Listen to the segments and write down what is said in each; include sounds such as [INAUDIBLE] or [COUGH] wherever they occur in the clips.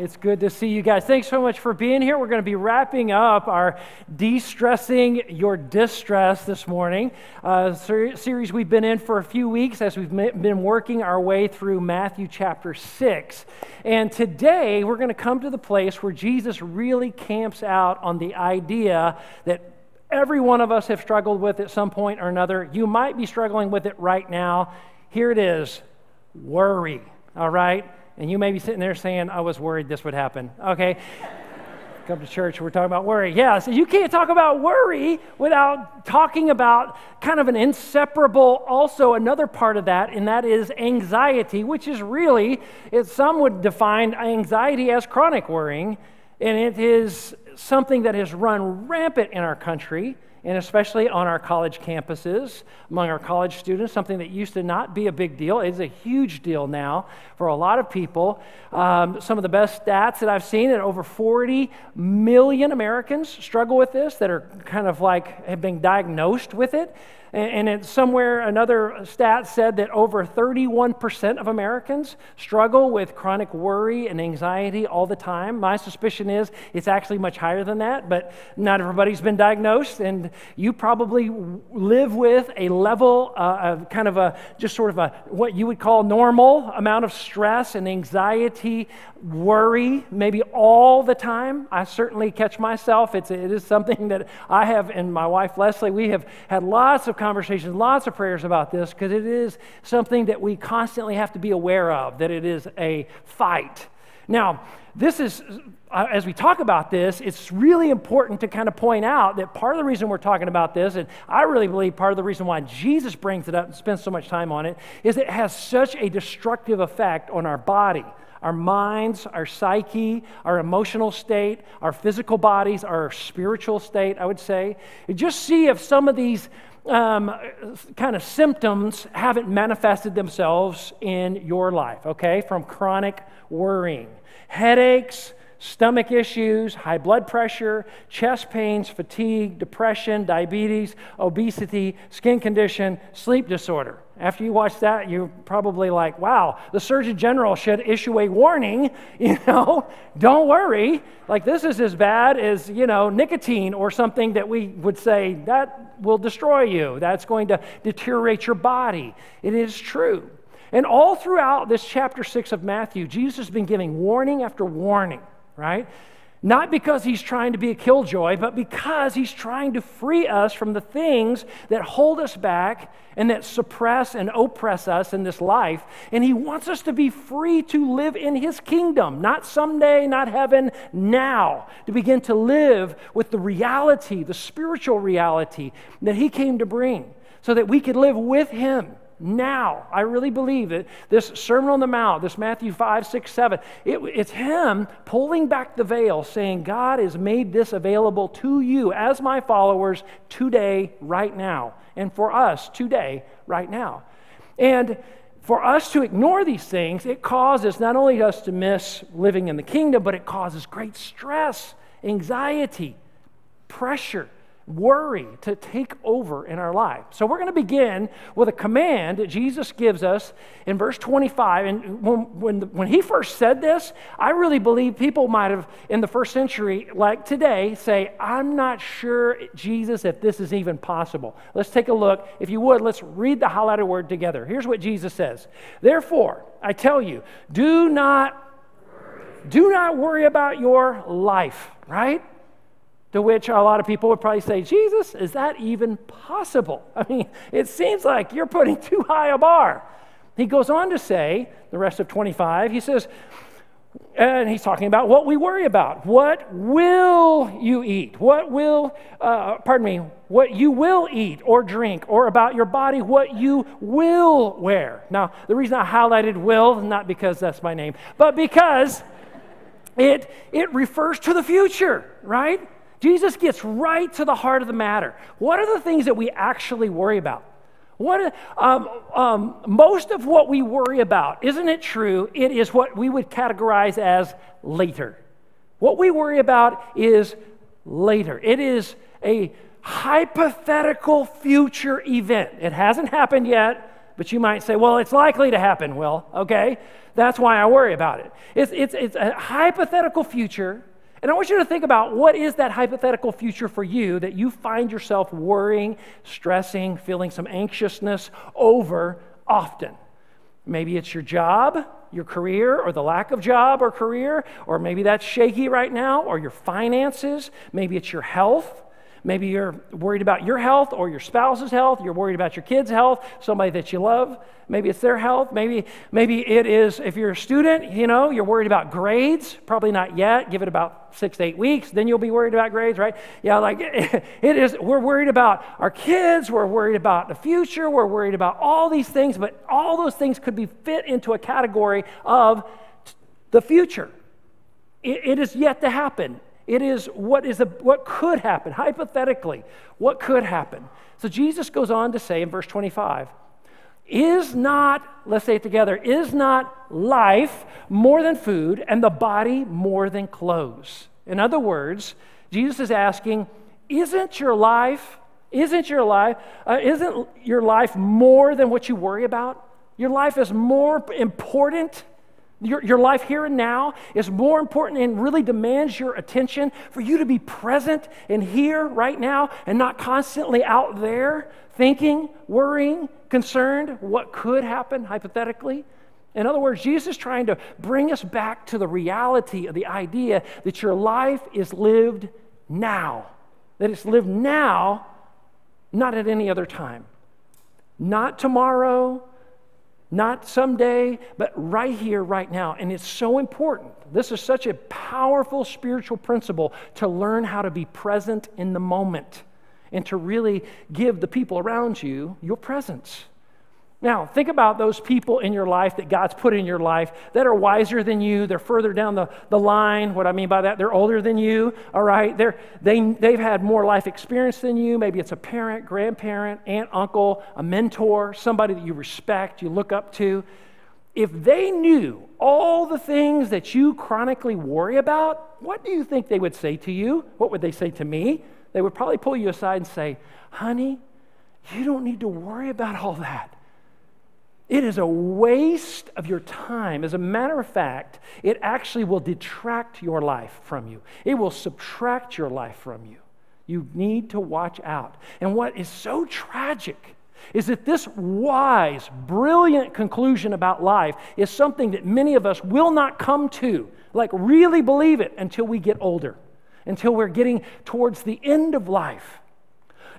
It's good to see you guys. Thanks so much for being here. We're going to be wrapping up our De Stressing Your Distress this morning, uh, a series we've been in for a few weeks as we've been working our way through Matthew chapter 6. And today we're going to come to the place where Jesus really camps out on the idea that every one of us have struggled with at some point or another. You might be struggling with it right now. Here it is worry, all right? And you may be sitting there saying, I was worried this would happen. Okay. Come to church, we're talking about worry. Yeah, so you can't talk about worry without talking about kind of an inseparable, also another part of that, and that is anxiety, which is really, it, some would define anxiety as chronic worrying, and it is something that has run rampant in our country and especially on our college campuses, among our college students, something that used to not be a big deal is a huge deal now for a lot of people. Um, some of the best stats that I've seen that over 40 million Americans struggle with this, that are kind of like have been diagnosed with it. And, it's somewhere another stat said that over 31% of Americans struggle with chronic worry and anxiety all the time. My suspicion is it's actually much higher than that, but not everybody's been diagnosed. And you probably live with a level uh, of kind of a just sort of a what you would call normal amount of stress and anxiety, worry, maybe all the time. I certainly catch myself. It's, it is something that I have, and my wife Leslie, we have had lots of conversations, lots of prayers about this because it is something that we constantly have to be aware of, that it is a fight. Now, this is, uh, as we talk about this, it's really important to kind of point out that part of the reason we're talking about this, and I really believe part of the reason why Jesus brings it up and spends so much time on it, is it has such a destructive effect on our body our minds, our psyche, our emotional state, our physical bodies, our spiritual state, I would say. just see if some of these um, kind of symptoms haven't manifested themselves in your life, okay? From chronic worrying, headaches, stomach issues, high blood pressure, chest pains, fatigue, depression, diabetes, obesity, skin condition, sleep disorder. After you watch that, you're probably like, wow, the Surgeon General should issue a warning, [LAUGHS] you know, don't worry. Like, this is as bad as, you know, nicotine or something that we would say that will destroy you. That's going to deteriorate your body. It is true. And all throughout this chapter six of Matthew, Jesus has been giving warning after warning, right? Not because he's trying to be a killjoy, but because he's trying to free us from the things that hold us back and that suppress and oppress us in this life. And he wants us to be free to live in his kingdom, not someday, not heaven, now, to begin to live with the reality, the spiritual reality that he came to bring, so that we could live with him now. I really believe that this Sermon on the Mount, this Matthew 5, 6, 7, it, it's Him pulling back the veil, saying, God has made this available to you as my followers today, right now, and for us today, right now. And for us to ignore these things, it causes not only us to miss living in the kingdom, but it causes great stress, anxiety, pressure worry to take over in our life. So we're going to begin with a command that Jesus gives us in verse 25. And when, when, when he first said this, I really believe people might have, in the first century, like today, say, I'm not sure, Jesus, if this is even possible. Let's take a look. If you would, let's read the highlighted word together. Here's what Jesus says Therefore, I tell you, do not. Do not worry about your life, right? To which a lot of people would probably say, Jesus, is that even possible? [LAUGHS] I mean, it seems like you're putting [LAUGHS] too high a bar. He goes on to say, the rest of 25, he says, and he's talking about what we worry about. What will you eat? What will, uh, pardon me, what you will eat or drink, or about your body, what you will wear. Now, the reason I highlighted will, not because that's my name, but because it, it refers to the future, right? Jesus gets right to the heart of the matter. What are the things that we actually worry about? What, um, um, most of what we worry about, isn't it true? It is what we would categorize as later. What we worry about is later. It is a hypothetical future event. It hasn't happened yet, but you might say, well, it's likely to happen. Well, okay, that's why I worry about it. It's, it's, it's a hypothetical future. And I want you to think about what is that hypothetical future for you that you find yourself worrying, stressing, feeling some anxiousness over often. Maybe it's your job, your career, or the lack of job or career, or maybe that's shaky right now, or your finances. Maybe it's your health. Maybe you're worried about your health or your spouse's health. You're worried about your kids' health, somebody that you love. Maybe it's their health. Maybe, maybe it is, if you're a student, you know, you're worried about grades. Probably not yet. Give it about six to eight weeks. Then you'll be worried about grades, right? Yeah, like [LAUGHS] it is. We're worried about our kids. We're worried about the future. We're worried about all these things, but all those things could be fit into a category of the future. it, it is yet to happen. It is what is what could happen, hypothetically, what could happen. So Jesus goes on to say in verse 25, is not, let's say it together, is not life more than food and the body more than clothes? In other words, Jesus is asking, isn't your life, isn't your life, uh, isn't your life more than what you worry about? Your life is more important your, your life here and now is more important and really demands your attention for you to be present and here right now and not constantly out there thinking, worrying, concerned what could happen hypothetically. In other words, Jesus is trying to bring us back to the reality of the idea that your life is lived now, that it's lived now, not at any other time. Not tomorrow, not someday, but right here, right now. And it's so important. This is such a powerful spiritual principle to learn how to be present in the moment and to really give the people around you your presence. Now, think about those people in your life that God's put in your life that are wiser than you. They're further down the, the line. What I mean by that, they're older than you, all right? They're, they, they've had more life experience than you. Maybe it's a parent, grandparent, aunt, uncle, a mentor, somebody that you respect, you look up to. If they knew all the things that you chronically worry about, what do you think they would say to you? What would they say to me? They would probably pull you aside and say, honey, you don't need to worry about all that. It is a waste of your time. As a matter of fact, it actually will detract your life from you, it will subtract your life from you. You need to watch out. And what is so tragic is that this wise, brilliant conclusion about life is something that many of us will not come to, like really believe it until we get older, until we're getting towards the end of life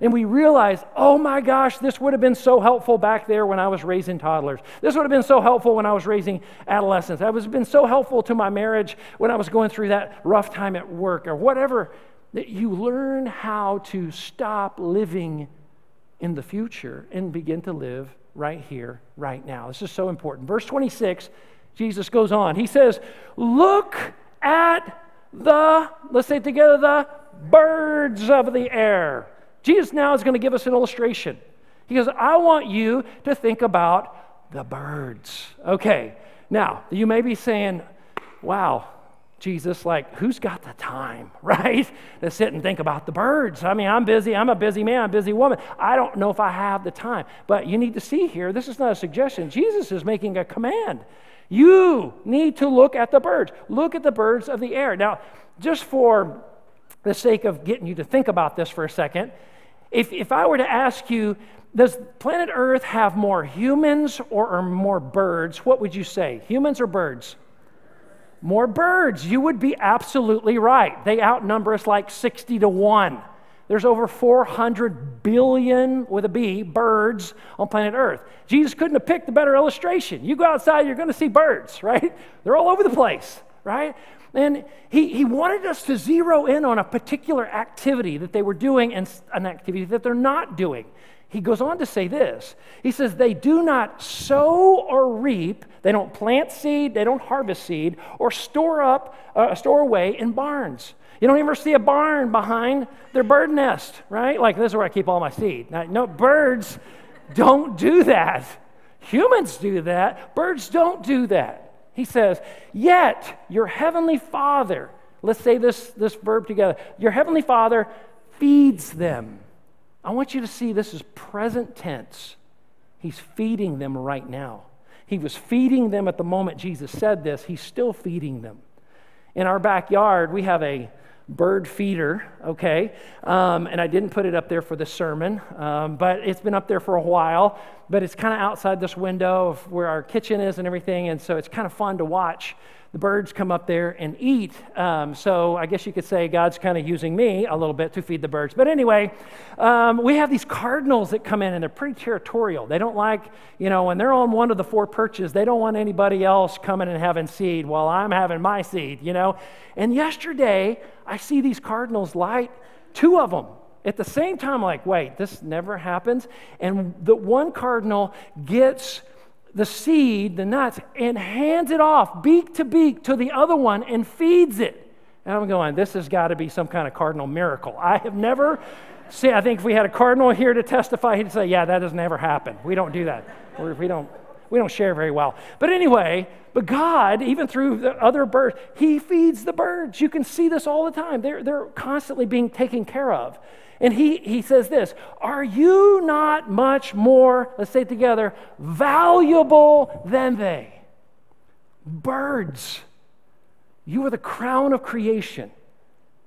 and we realize, oh my gosh, this would have been so helpful back there when I was raising toddlers. This would have been so helpful when I was raising adolescents. That would have been so helpful to my marriage when I was going through that rough time at work or whatever. That you learn how to stop living in the future and begin to live right here, right now. This is so important. Verse 26, Jesus goes on. He says, Look at the, let's say together, the birds of the air. Jesus now is going to give us an illustration. He goes, I want you to think about the birds. Okay, now you may be saying, wow, Jesus, like, who's got the time, [LAUGHS] right, to sit and think about the birds? I mean, I'm busy. I'm a busy man. I'm a busy woman. I don't know if I have the time. But you need to see here, this is not a suggestion. Jesus is making a command. You need to look at the birds. Look at the birds of the air. Now, just for the sake of getting you to think about this for a second, if, if I were to ask you, does planet Earth have more humans or, or more birds? What would you say? Humans or birds? More birds. You would be absolutely right. They outnumber us like 60 to 1. There's over 400 billion, with a B, birds on planet Earth. Jesus couldn't have picked a better illustration. You go outside, you're going to see birds, [LAUGHS] right? They're all over the place, right? And he, he wanted us to zero in on a particular activity that they were doing and an activity that they're not doing. He goes on to say this He says, They do not sow or reap, they don't plant seed, they don't harvest seed, or store up, uh, store away in barns. You don't ever see a barn behind their bird nest, right? Like this is where I keep all my seed. Now, no, birds don't do that. Humans do that. Birds don't do that. He says, Yet your heavenly Father, let's say this, this verb together, your heavenly Father feeds them. I want you to see this is present tense. He's feeding them right now. He was feeding them at the moment Jesus said this. He's still feeding them. In our backyard, we have a bird feeder, okay? Um, and I didn't put it up there for the sermon, um, but it's been up there for a while. But it's kind of outside this window of where our kitchen is and everything, and so it's kind of fun to watch the birds come up there and eat. Um, so I guess you could say God's kind of using me a little bit to feed the birds. But anyway, um, we have these cardinals that come in and they're pretty territorial. They don't like, you know, when they're on one of the four perches, they don't want anybody else coming and having seed while I'm having my seed, you know. And yesterday, I see these cardinals light two of them at the same time, like, wait, this never happens. And the one cardinal gets the seed, the nuts, and hands it off beak to beak to the other one and feeds it. And I'm going, this has got to be some kind of cardinal miracle. I have never seen, I think if we had a cardinal here to testify, he'd say, yeah, that does never happen. We don't do that. Or we don't, we don't share very well. But anyway, but God, even through the other birds, He feeds the birds. You can see this all the time. They're, they're constantly being taken care of. And he, he says this Are you not much more, let's say it together, valuable than they? Birds, you are the crown of creation.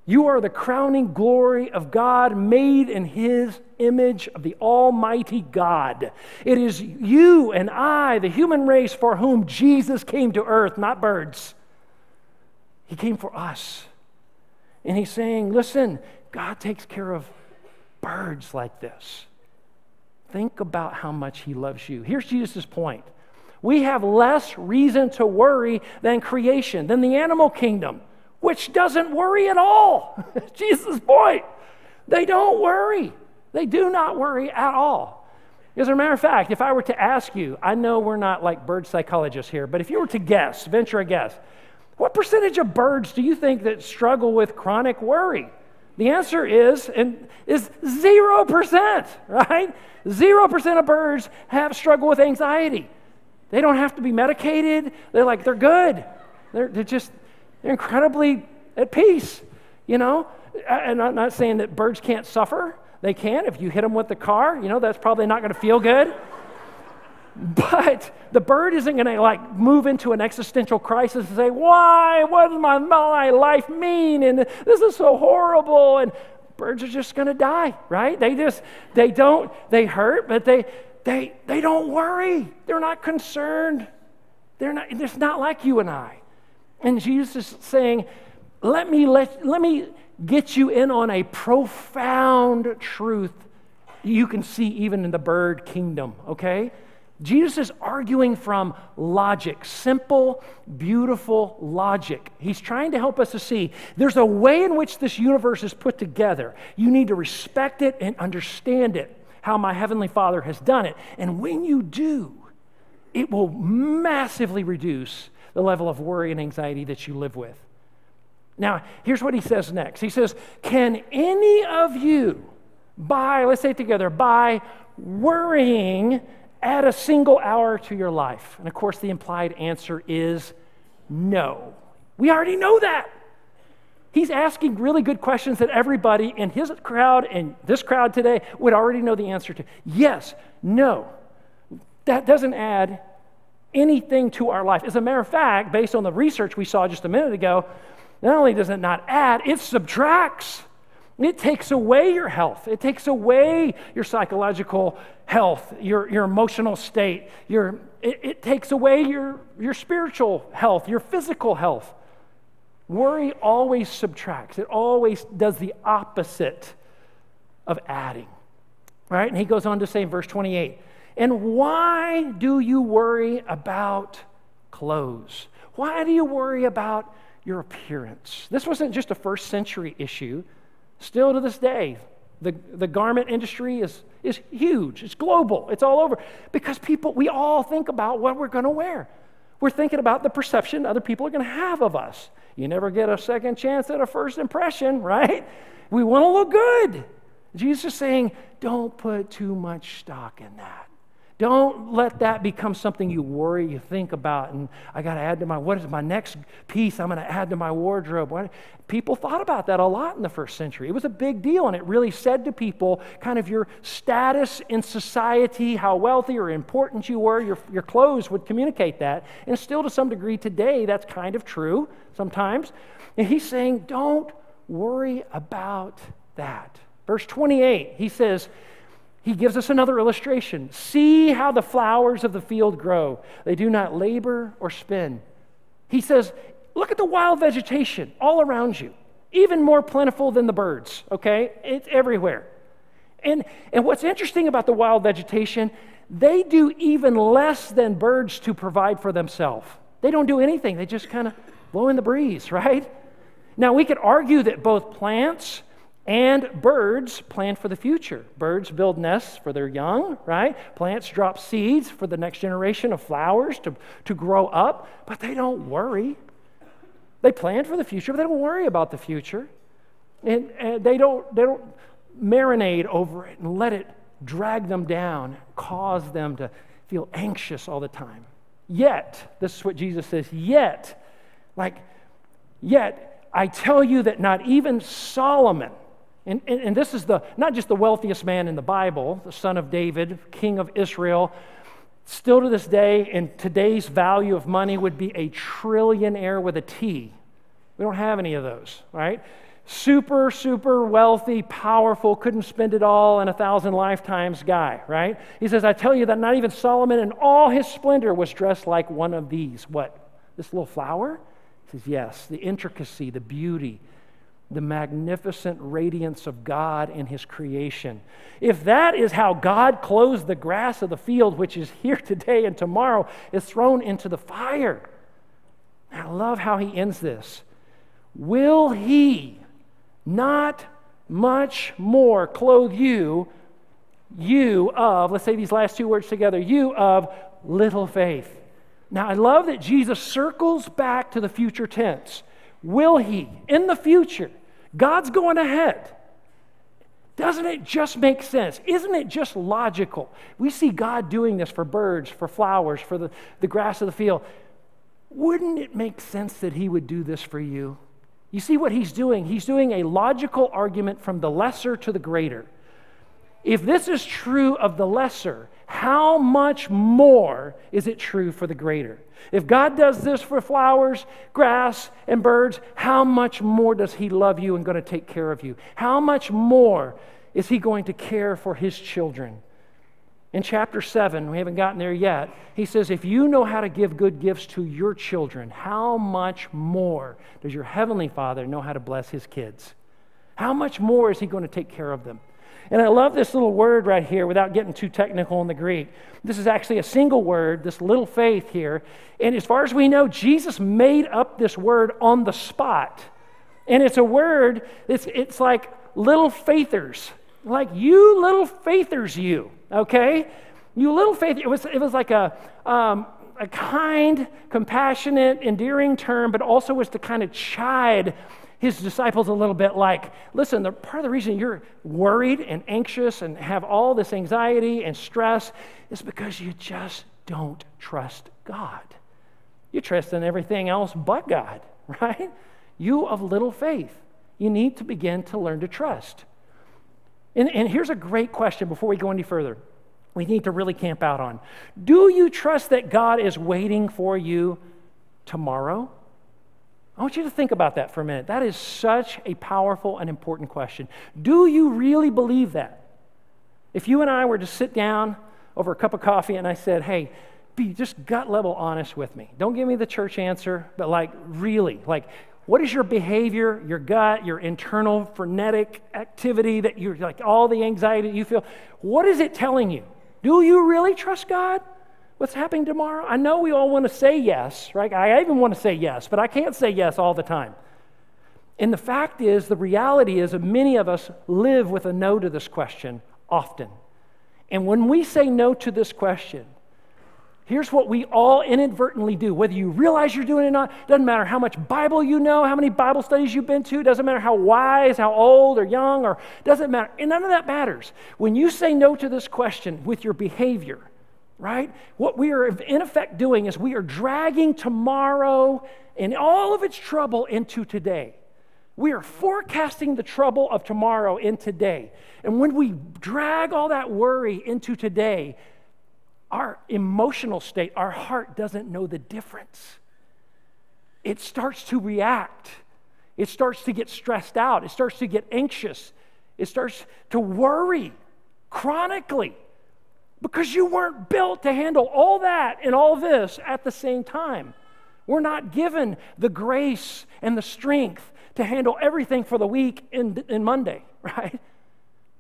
You are the crowning glory of God, made in His image of the Almighty God. It is you and I, the human race, for whom Jesus came to earth, not birds. He came for us. And He's saying, listen, God takes care of birds like this. Think about how much he loves you. Here's Jesus' point. We have less reason to worry than creation, than the animal kingdom, which doesn't worry at all. [LAUGHS] Jesus' point. They don't worry. They do not worry at all. As a matter of fact, if I were to ask you, I know we're not like bird psychologists here, but if you were to guess, venture a guess, what percentage of birds do you think that struggle with chronic worry? The answer is, and is 0%, [LAUGHS] right? 0% of birds have struggle with anxiety. They don't have to be medicated. They're like, they're good. They're, they're just, they're incredibly at peace, you know? And I'm not saying that birds can't suffer. They can. If you hit them with the car, you know, that's probably not going to feel good. [LAUGHS] But the bird isn't going to like move into an existential crisis and say, Why? What does my, my life mean? And this is so horrible. And birds are just going to die, right? They just, they don't, they hurt, but they, they, they don't worry. They're not concerned. They're not, it's not like you and I. And Jesus is saying, let me, let, let me get you in on a profound truth you can see even in the bird kingdom, okay? Jesus is arguing from logic, simple, beautiful logic. He's trying to help us to see there's a way in which this universe is put together. You need to respect it and understand it, how my Heavenly Father has done it. And when you do, it will massively reduce the level of worry and anxiety that you live with. Now, here's what he says next. He says, Can any of you, by, let's say it together, by worrying, add a single hour to your life? And of course, the implied answer is no. We already know that. He's asking really good questions that everybody in his crowd and this crowd today would already know the answer to. Yes, no. That doesn't add anything to our life. As a matter of fact, based on the research we saw just a minute ago, not only does it not add, it subtracts. It takes away your health. It takes away your psychological health, your, your emotional state. Your, it, it takes away your, your spiritual health, your physical health. Worry always subtracts, it always does the opposite of adding. Right? And he goes on to say in verse 28 And why do you worry about clothes? Why do you worry about your appearance? This wasn't just a first century issue. Still to this day, the, the garment industry is, is huge, it's global, it's all over. Because people, we all think about what we're going to wear. We're thinking about the perception other people are going to have of us. You never get a second chance at a first impression, [LAUGHS] right? We want to look good. Jesus is saying, don't put too much stock in that. Don't let that become something you worry, you think about, and I got to add to my, what is my next piece I'm going to add to my wardrobe? What? People thought about that a lot in the first century. It was a big deal, and it really said to people kind of your status in society, how wealthy or important you were. Your, your clothes would communicate that. And still, to some degree, today, that's kind of true sometimes. And he's saying, don't worry about that. Verse 28, he says, he gives us another illustration. See how the flowers of the field grow. They do not labor or spin. He says, Look at the wild vegetation all around you, even more plentiful than the birds, okay? It's everywhere. And, and what's interesting about the wild vegetation, they do even less than birds to provide for themselves. They don't do anything, they just kind of blow in the breeze, [LAUGHS] right? Now, we could argue that both plants and birds plan for the future. Birds build nests for their young, right? Plants drop seeds for the next generation of flowers to, to grow up, but they don't worry. They plan for the future, but they don't worry about the future. And, and they, don't, they don't marinate over it and let it drag them down, cause them to feel anxious all the time. Yet, this is what Jesus says, yet, like, yet, I tell you that not even Solomon, and, and, and, this is the not just the wealthiest man in the Bible, the son of David, king of Israel. Still to this day, in today's value of money, would be a trillionaire with a T. We don't have any of those, right? Super, super wealthy, powerful, couldn't spend it all in a thousand lifetimes guy, right? He says, I tell you that not even Solomon in all his splendor was dressed like one of these. What? This little flower? He says, Yes, the intricacy, the beauty, the magnificent radiance of God in His creation. If that is how God clothes the grass of the field, which is here [LAUGHS] today and tomorrow, is thrown into the fire. I love how He ends this. Will He not much more clothe you, you of, let's say these last two words together, you of little faith? Now, I love that Jesus circles back to the future tense. Will He, in the future, God's going ahead. Doesn't it just make sense? Isn't it just logical? We see God doing this for birds, for flowers, for the, the grass of the field. Wouldn't it make sense that He would do this for you? You see what He's doing? He's doing a logical argument from the lesser to the greater. If this is true of the lesser, how much more is it true for the greater? If God does this for flowers, grass, and birds, how much more does He love you and going to take care of you? How much more is He going to care for His children? In chapter 7, we haven't gotten there yet, he says, If you know how to give good gifts to your children, how much more does your heavenly Father know how to bless His kids? How much more is He going to take care of them? And I love this little word right here without getting too technical in the Greek. This is actually a single word, this little faith here. And as far as we know, Jesus made up this word on the spot. And it's a word, it's, it's like little faithers, like you little faithers, you, okay? You little faith, it was, it was like a, um, a kind, compassionate, endearing term, but also was to kind of chide his disciples a little bit like, listen, the, part of the reason you're worried and anxious and have all this anxiety and stress is because you just don't trust God. You trust in everything else but God, [LAUGHS] right? You of little faith. You need to begin to learn to trust. And, and here's a great question before we go any further. We need to really camp out on. Do you trust that God is waiting for you tomorrow? I want you to think about that for a minute. That is such a powerful and important question. Do you really believe that? If you and I were to sit down over a cup of coffee and I said, hey, be just gut level honest with me. Don't give me the church answer, but like really, like what is your behavior, your gut, your internal frenetic activity that you're like all the anxiety you feel? What is it telling you? Do you really trust God? What's happening tomorrow? I know we all want to say yes, right? I even want to say yes, but I can't say yes all the time. And the fact is, the reality is that many of us live with a no to this question often. And when we say no to this question, Here's what we all inadvertently do. Whether you realize you're doing it or not, doesn't matter how much Bible you know, how many Bible studies you've been to, doesn't matter how wise, how old or young, or doesn't matter. And none of that matters. When you say no to this question with your behavior, right? What we are in effect doing is we are dragging tomorrow and all of its trouble into today. We are forecasting the trouble of tomorrow in today. And when we drag all that worry into today, our emotional state, our heart doesn't know the difference. It starts to react. It starts to get stressed out. It starts to get anxious. It starts to worry chronically because you weren't built to handle all that and all this at the same time. We're not given the grace and the strength to handle everything for the week in, in Monday, [LAUGHS] right?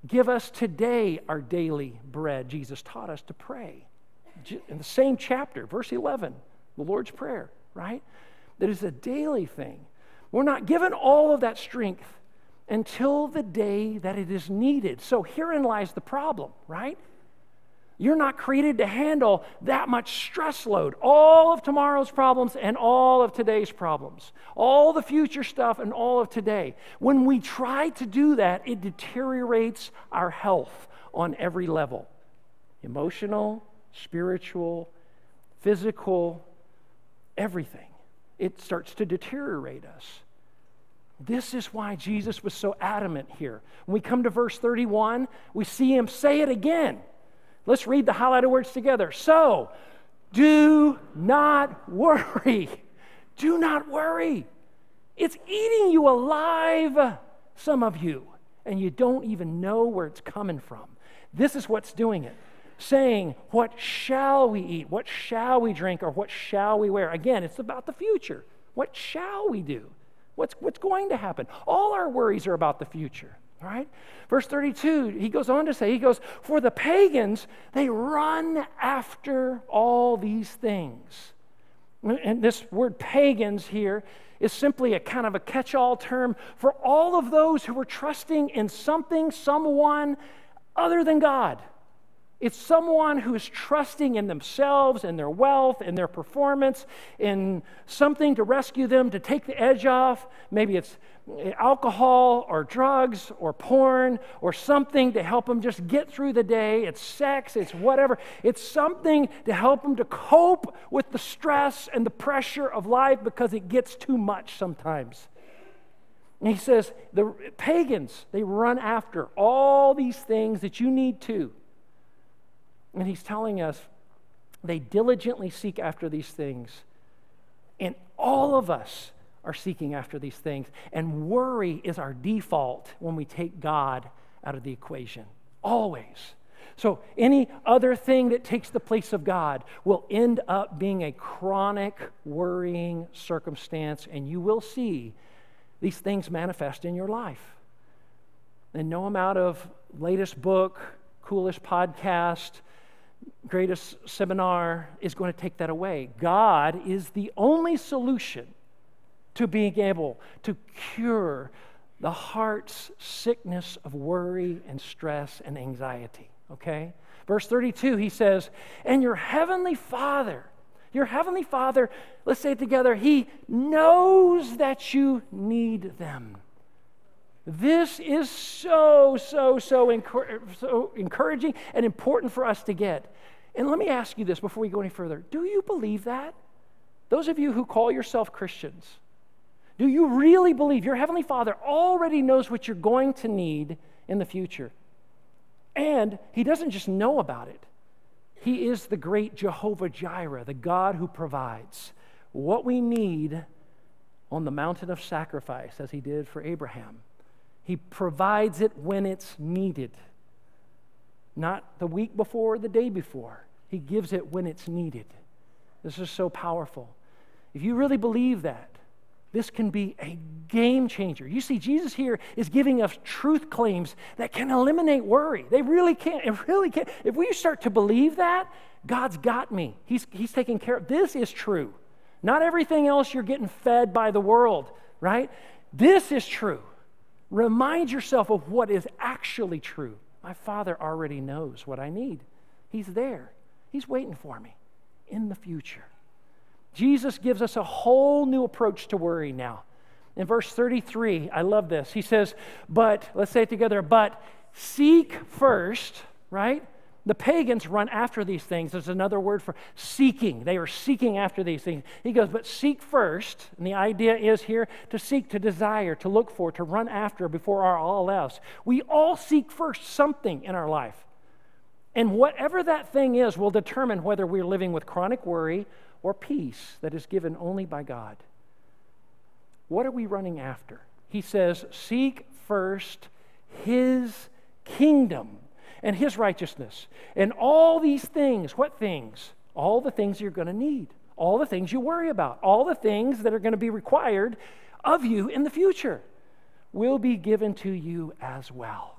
Give us today our daily bread. Jesus taught us to pray in the same chapter, verse 11, the Lord's Prayer, right? That is a daily thing. We're not given all of that strength until the day that it is needed. So herein lies the problem, right? You're not created to handle that much stress load, all of tomorrow's problems and all of today's problems, all the future stuff and all of today. When we try to do that, it deteriorates our health on every level emotional, spiritual, physical, everything. It starts to deteriorate us. This is why Jesus was so adamant here. When we come to verse 31, we see him say it again. Let's read the highlighted words together. So, do not worry. [LAUGHS] Do not worry. It's eating you alive, some of you, and you don't even know where it's coming from. This is what's doing it saying, What shall we eat? What shall we drink? Or what shall we wear? Again, it's about the future. What shall we do? What's, what's going to happen? All our worries are about the future, right? Verse 32, he goes on to say, He goes, For the pagans, they run after all these things. And this word pagans here is simply a kind of a catch all term for all of those who were trusting in something, someone other than God. It's someone who is trusting in themselves and their wealth and their performance in something to rescue them, to take the edge off. Maybe it's alcohol or drugs or porn or something to help them just get through the day. It's sex, it's whatever. It's something to help them to cope with the stress and the pressure of life because it gets too much sometimes. And he says, the pagans, they run after all these things that you need to. And he's telling us they diligently seek after these things. And all of us are seeking after these things. And worry is our default when we take God out of the equation. Always. So, any other thing that takes the place of God will end up being a chronic worrying circumstance, and you will see these things manifest in your life. And no amount of latest book, coolest podcast, greatest seminar is going to take that away. God is the only solution to being able to cure the heart's sickness of worry and stress and anxiety. Okay? Verse 32, he says, And your heavenly Father, your heavenly Father, let's say it together, he knows that you need them. This is so, so, so, so encouraging and important for us to get. And let me ask you this before we go any further do you believe that? Those of you who call yourself Christians, do you really believe your Heavenly Father already knows what you're going to need in the future? And He doesn't just know about it, He is the great Jehovah Jireh, the God who provides what we need on the mountain of sacrifice, as He did for Abraham. He provides it when it's needed, not the week before, or the day before. He gives it when it's needed. This is so powerful. If you really believe that, this can be a game changer. You see, Jesus here is giving us truth claims that can eliminate worry. They really can't. It really can't. If we start to believe that, God's got me. He's, he's taking care of this is true. Not everything else you're getting fed by the world, right? This is true. Remind yourself of what is actually true. My Father already knows what I need. He's there, He's waiting for me. in the future. Jesus gives us a whole new approach to worry now. In verse 33, I love this. He says, But, let's say it together, but seek first, right? The pagans run after these things. There's another word for seeking. They are seeking after these things. He goes, but seek first. And the idea is here to seek, to desire, to look for, to run after before our all else. We all seek first something in our life. And whatever that thing is will determine whether we're living with chronic worry or peace that is given only by God. What are we running after? He says, Seek first his kingdom and his righteousness. And all these things, what things? All the things you're going to need, all the things you worry about, all the things that are going to be required of you in the future will be given to you as well.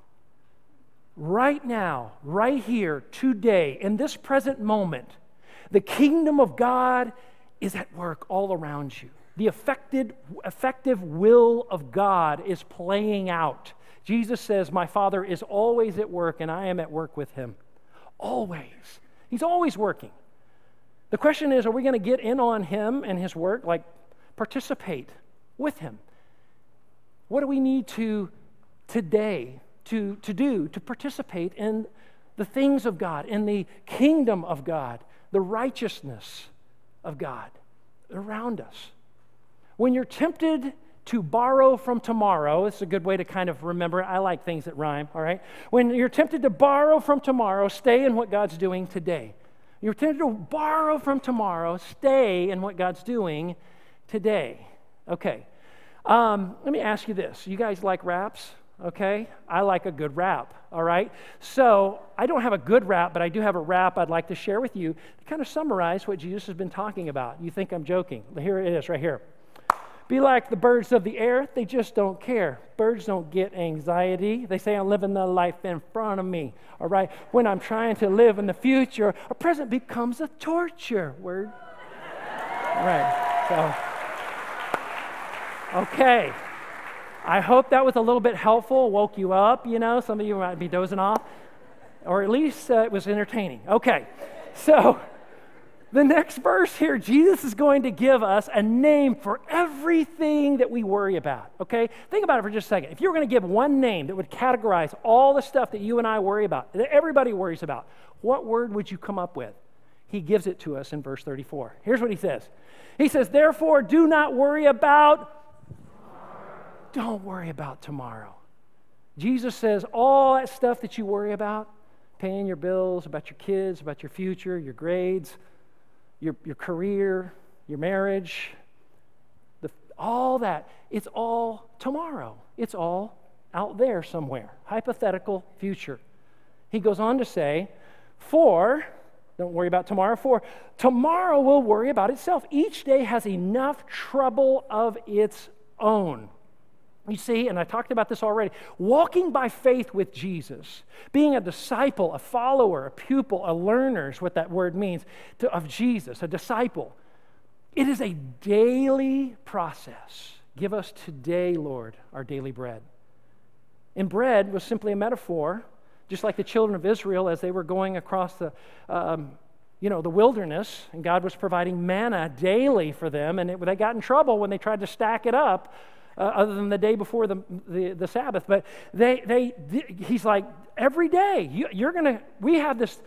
Right now, right here, today, in this present moment, the kingdom of God is at work all around you. The effective, effective will of God is playing out. Jesus says, My Father is always at work, and I am at work with him. Always. He's always working. The question is, are we going to get in on him and his work, like participate with him? What do we need to today to, to do to participate in the things of God, in the kingdom of God, the righteousness of God around us? When you're tempted to borrow from tomorrow, it's a good way to kind of remember. I like things that rhyme, all right? When you're tempted to borrow from tomorrow, stay in what God's doing today. You're tempted to borrow from tomorrow, stay in what God's doing today. Okay. Um, let me ask you this. You guys like raps? Okay. I like a good rap, all right? So I don't have a good rap, but I do have a rap I'd like to share with you to kind of summarize what Jesus has been talking about. You think I'm joking? Here it is, right here. Be like the birds of the air, they just don't care. Birds don't get anxiety. They say, I'm living the life in front of me. All right? When I'm trying to live in the future, a present becomes a torture. Word? Right. So, okay. I hope that was a little bit helpful, woke you up. You know, some of you might be dozing off, or at least uh, it was entertaining. Okay. So, the next verse here, Jesus is going to give us a name for everything that we worry about. Okay? Think about it for just a second. If you were going to give one name that would categorize all the stuff that you and I worry about, that everybody worries about, what word would you come up with? He gives it to us in verse 34. Here's what he says He says, Therefore, do not worry about, don't worry about tomorrow. Jesus says, all that stuff that you worry about, paying your bills, about your kids, about your future, your grades, your, your career, your marriage, the, all that. It's all tomorrow. It's all out there somewhere. Hypothetical future. He goes on to say, For, don't worry about tomorrow, for tomorrow will worry about itself. Each day has enough trouble of its own. You see, and I talked about this already, walking by faith with Jesus, being a disciple, a follower, a pupil, a learner is what that word means to, of Jesus, a disciple. It is a daily process. Give us today, Lord, our daily bread. And bread was simply a metaphor, just like the children of Israel as they were going across the, um, you know, the wilderness, and God was providing manna daily for them, and it, they got in trouble when they tried to stack it up uh, other than the day before the, the, the, Sabbath. But they, they, he's like, every day, you, you're going to, we have this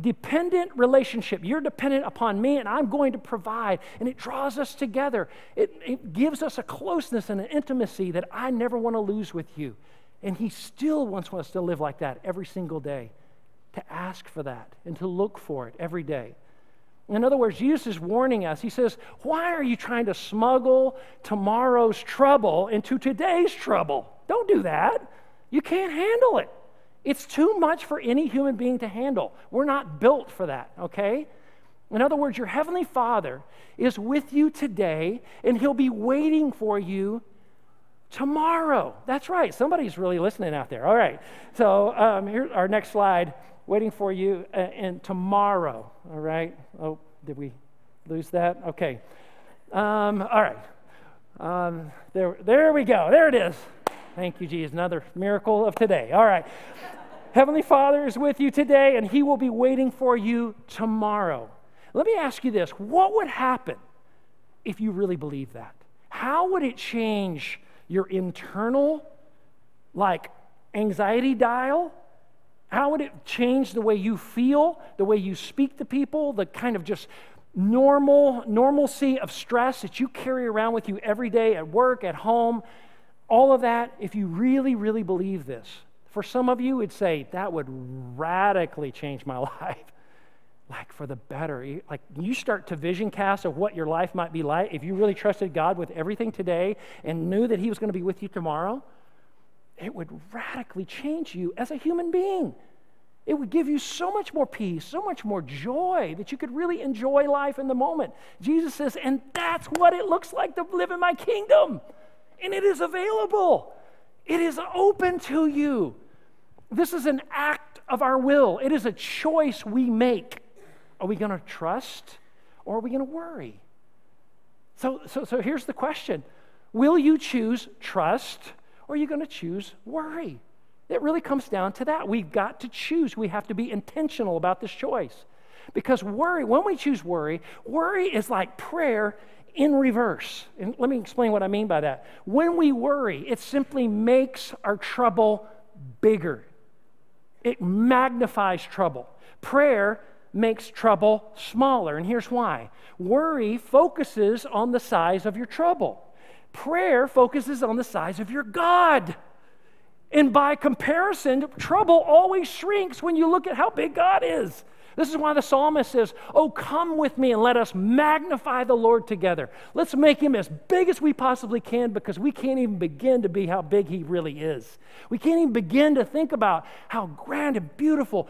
dependent relationship. You're dependent upon me, and I'm going to provide. And it draws us together. It, it gives us a closeness and an intimacy that I never want to lose with you. And he still wants us to live like that every single day, to ask for that and to look for it every day. In other words, Jesus is warning us. He says, Why are you trying to smuggle tomorrow's trouble into today's trouble? Don't do that. You can't handle it. It's too much for any human being to handle. We're not built for that, okay? In other words, your Heavenly Father is with you today, and He'll be waiting for you tomorrow. That's right. Somebody's really listening out there. All right. So um, here's our next slide waiting for you uh, and tomorrow. All right. Oh, did we lose that? Okay. Um, all right. Um, there, there we go. There it is. Thank you, Jesus. Another miracle of today. All right. Heavenly Father is with you today, and He will be waiting for you tomorrow. Let me ask you this what would happen if you really believe that? How would it change your internal, like, anxiety dial? Would it change the way you feel, the way you speak to people, the kind of just normal normalcy of stress that you carry around with you every day at work, at home, all of that, if you really, really believe this, for some of you, it'd say that would radically change my [LAUGHS] life. Like for the better. Like you start to vision cast of what your life might be like if you really trusted God with everything today and knew that He was going to be with you tomorrow. It would radically change you as a human being. It would give you so much more peace, so much more joy that you could really enjoy life in the moment. Jesus says, and that's what it looks like to live in my kingdom. And it is available, it is open to you. This is an act of our will, it is a choice we make. Are we going to trust or are we going to worry? So, so, so here's the question Will you choose trust or are you going to choose worry? It really comes down to that. We've got to choose. We have to be intentional about this choice. Because worry, when we choose worry, worry is like prayer in reverse. And let me explain what I mean by that. When we worry, it simply makes our trouble bigger, it magnifies trouble. Prayer makes trouble smaller. And here's why worry focuses on the size of your trouble, prayer focuses on the size of your God. And by comparison, trouble always shrinks when you look at how big God is. This is why the psalmist says, Oh, come with me and let us magnify the Lord together. Let's make him as big as we possibly can because we can't even begin to be how big he really is. We can't even begin to think about how grand and beautiful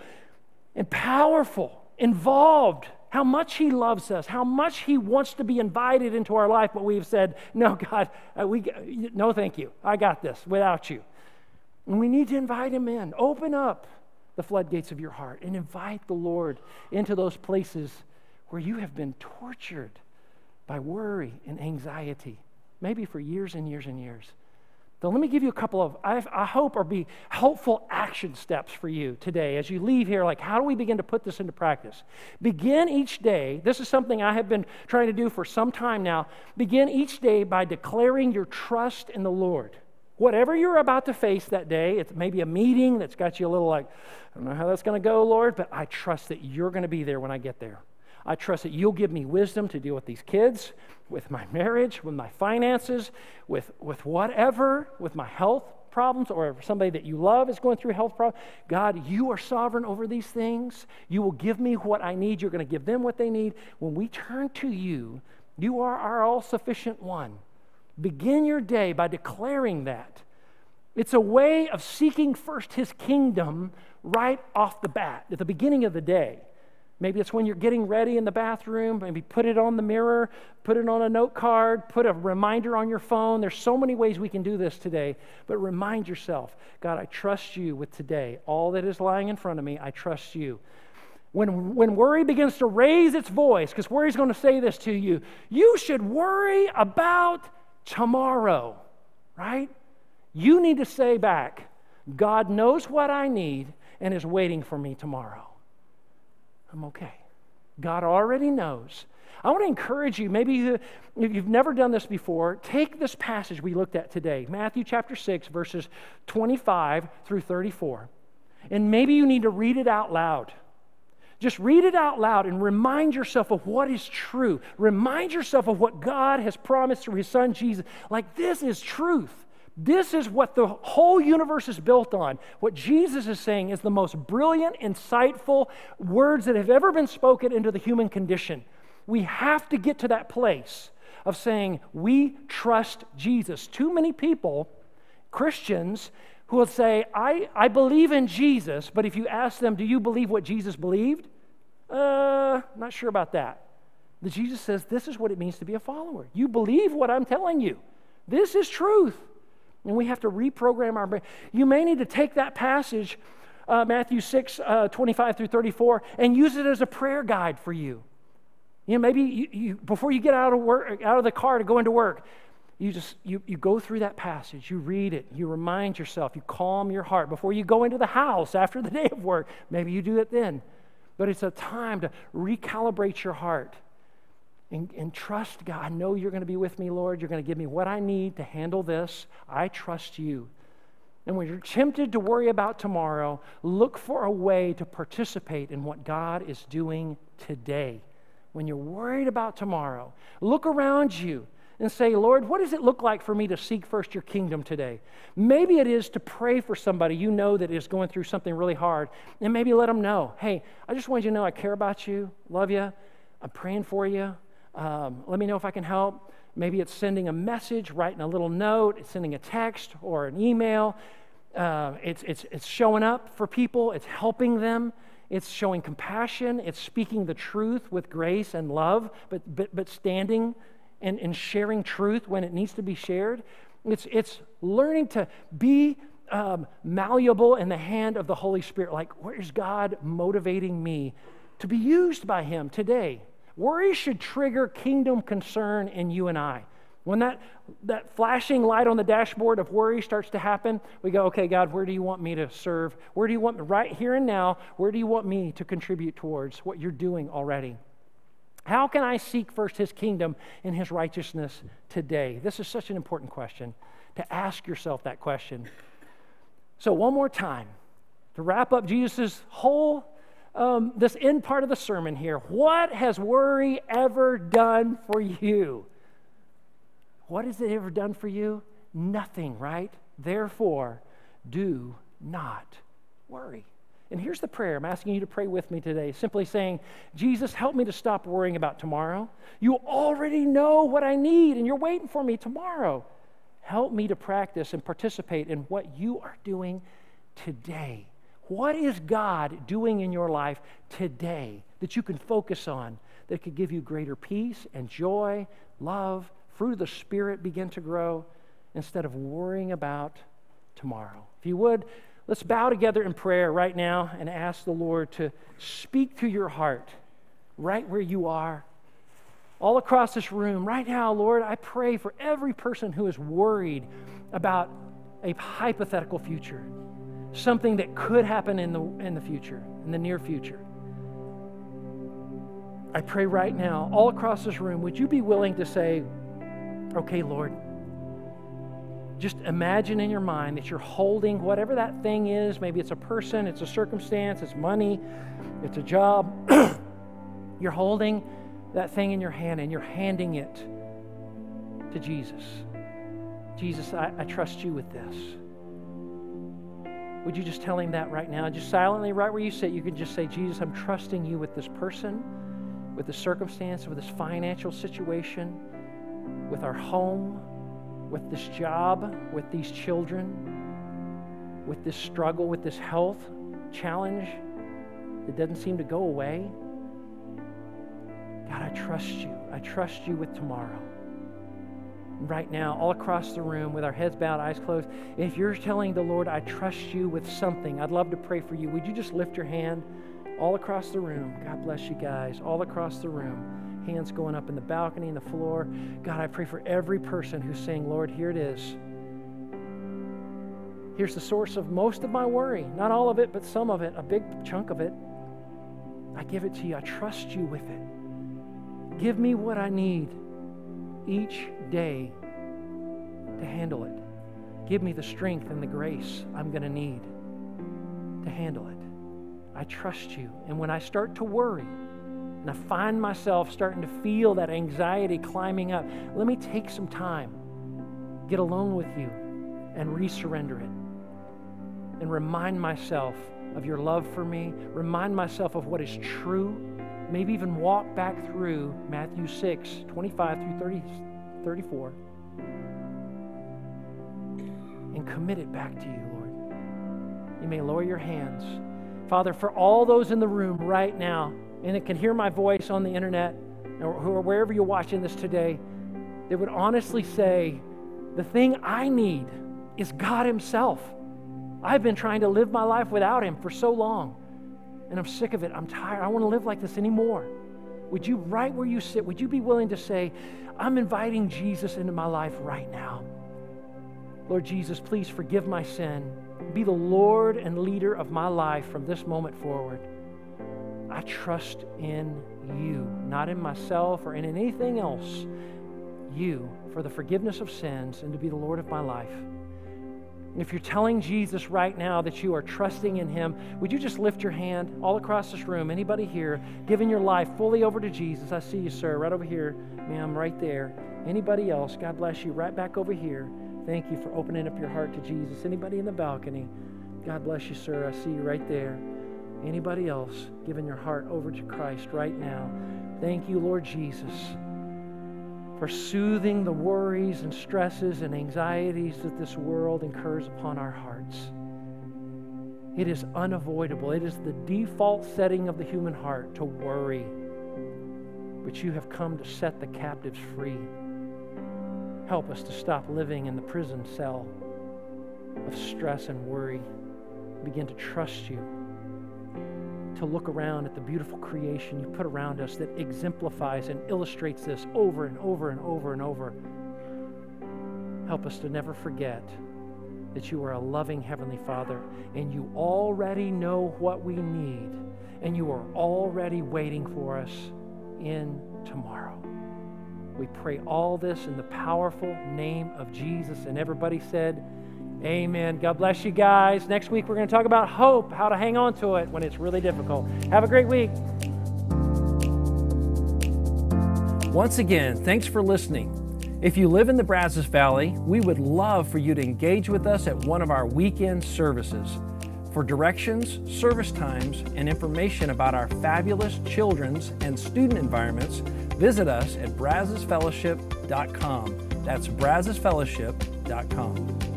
and powerful, involved, how much he loves us, how much he wants to be invited into our life, but we've said, No, God, uh, we, no, thank you. I got this without you. And we need to invite him in. Open up the floodgates of your heart and invite the Lord into those places where you have been tortured by worry and anxiety, maybe for years and years and years. So let me give you a couple of, I, I hope, are be helpful action steps for you today as you leave here. Like, how do we begin to put this into practice? Begin each day. This is something I have been trying to do for some time now. Begin each day by declaring your trust in the Lord whatever you're about to face that day, it's maybe a meeting that's got you a little like, I don't know how that's going to go, Lord, but I trust that you're going to be there when I get there. I trust that you'll give me wisdom to deal with these kids, with my marriage, with my finances, with, with whatever, with my health problems, or if somebody that you love is going through health problems. God, you are sovereign over these things. You will give me what I need. You're going to give them what they need. When we turn to you, you are our all sufficient one. Begin your day by declaring that. It's a way of seeking first his kingdom right off the bat, at the beginning of the day. Maybe it's when you're getting ready in the bathroom. Maybe put it on the mirror, put it on a note card, put a reminder on your phone. There's so many ways we can do this today. But remind yourself God, I trust you with today. All that is lying in front of me, I trust you. When, when worry begins to raise its voice, because worry is going to say this to you, you should worry about tomorrow, right? You need to say back, God knows what I need and is waiting for me tomorrow. I'm okay. God already knows. I want to encourage you, maybe you, you've never done this before, take this passage we looked at today, Matthew chapter 6, verses 25 through 34, and maybe you need to read it out loud. Just read it out loud and remind yourself of what is true. Remind yourself of what God has promised through His Son Jesus. Like, this is truth. This is what the whole universe is built on. What Jesus is saying is the most brilliant, insightful words that have ever been spoken into the human condition. We have to get to that place of saying, We trust Jesus. Too many people, Christians, who will say, I, I believe in Jesus, but if you ask them, do you believe what Jesus believed? Uh, not sure about that. The Jesus says, this is what it means to be a follower. You believe what I'm telling you. This is truth. And we have to reprogram our brain. You may need to take that passage, uh, Matthew 6, uh, 25 through 34, and use it as a prayer guide for you. You know, maybe you, you, before you get out of work, out of the car to go into work, you just you, you go through that passage you read it you remind yourself you calm your heart before you go into the house after the [LAUGHS] day of work maybe you do it then but it's a time to recalibrate your heart and, and trust God. I know you're going to be with me, Lord. You're going to give me what I need to handle this. I trust you. And when you're tempted to worry about tomorrow, look for a way to participate in what God is doing today. When you're worried about tomorrow, look around you and say, Lord, what does it look like for me to seek first your kingdom today? Maybe it is to pray for somebody you know that is going through something really hard, and maybe let them know, hey, I just want you to know I care about you, love you, I'm praying for you. Um, let me know if I can help. Maybe it's sending a message, writing a little note, sending a text or an email. Uh, it's, it's, it's showing up for people, it's helping them, it's showing compassion, it's speaking the truth with grace and love, but, but, but standing and, and sharing truth when it needs to be shared. It's, it's learning to be um, malleable in the hand of the Holy Spirit. Like, where's God motivating me to be used by Him today? Worry should trigger kingdom concern in you and I. When that, that flashing light on the dashboard of worry starts to happen, we go, okay, God, where do you want me to serve? Where do you want me, right here and now, where do you want me to contribute towards what you're doing already? How can I seek first his kingdom and his righteousness today? This is such an important question to ask yourself that question. So, one more time, to wrap up Jesus' whole um, this end part of the sermon here. What has worry ever done for you? What has it ever done for you? Nothing, right? Therefore, do not worry. And here's the prayer I'm asking you to pray with me today simply saying, Jesus, help me to stop worrying about tomorrow. You already know what I need, and you're waiting for me tomorrow. Help me to practice and participate in what you are doing today. What is God doing in your life today that you can focus on that could give you greater peace and joy, love, fruit of the Spirit begin to grow instead of worrying about tomorrow? If you would, let's bow together in prayer right now and ask the Lord to speak to your heart right where you are. All across this room, right now, Lord, I pray for every person who is worried about a hypothetical future something that could happen in the, in the future, in the near future. I pray right now, all across this room, would you be willing to say, okay, Lord, just imagine in your mind that you're holding whatever that thing is. Maybe it's a person, it's a circumstance, it's money, it's a job. [CLEARS THROAT] you're holding that thing in your hand and you're handing it to Jesus. Jesus, I, I trust you with this. Would you just tell him that right now? Just silently, right where you sit, you can just say, Jesus, I'm trusting you with this person, with the circumstance, with this financial situation, with our home, with this job, with these children, with this struggle, with this health challenge that doesn't seem to go away. God, I trust you. I trust you with tomorrow right now, all across the room, with our heads bowed, eyes closed, if you're telling the Lord, I trust you with something, I'd love to pray for you. Would you just lift your hand all across the room? God bless you guys, all across the room. Hands going up in the balcony and the floor. God, I pray for every person who's saying, Lord, here it is. Here's the source of most of my worry. Not all of it, but some of it, a big chunk of it. I give it to you. I trust you with it. Give me what I need each day to handle it. Give me the strength and the grace I'm going to need to handle it. I trust you. And when I start to worry, and I find myself starting to feel that anxiety climbing up, let me take some time, get alone with you, and resurrender it. And remind myself of your love for me, remind myself of what is true maybe even walk back through Matthew 6, 25 through 30, 34, and commit it back to you, Lord. You may lower your hands. Father, for all those in the room right now, and that can hear my voice on the internet, or wherever you're watching this today, they would honestly say, the thing I need is God Himself. I've been trying to live my life without Him for so long and I'm sick of it. I'm tired. I want to live like this anymore. Would you, right where you sit, would you be willing to say, I'm inviting Jesus into my life right now? Lord Jesus, please forgive my sin. Be the Lord and leader of my life from this moment forward. I trust in you, not in myself or in anything else. You for the forgiveness of sins and to be the Lord of my life. If you're telling Jesus right now that you are trusting in him, would you just lift your hand all across this room? Anybody here giving your life fully over to Jesus? I see you, sir, right over here. Ma'am, right there. Anybody else? God bless you. Right back over here. Thank you for opening up your heart to Jesus. Anybody in the balcony? God bless you, sir. I see you right there. Anybody else giving your heart over to Christ right now? Thank you, Lord Jesus for soothing the worries and stresses and anxieties that this world incurs upon our hearts. It is unavoidable. It is the default setting of the human heart to worry. But you have come to set the captives free. Help us to stop living in the prison cell of stress and worry. Begin to trust you to look around at the beautiful creation you put around us that exemplifies and illustrates this over and over and over and over. Help us to never forget that you are a loving Heavenly Father and you already know what we need and you are already waiting for us in tomorrow. We pray all this in the powerful name of Jesus. And everybody said, Amen. God bless you guys. Next week, we're going to talk about hope, how to hang on to it when it's really difficult. Have a great week. Once again, thanks for listening. If you live in the Brazos Valley, we would love for you to engage with us at one of our weekend services. For directions, service times, and information about our fabulous children's and student environments, visit us at brazosfellowship.com. That's brazosfellowship.com.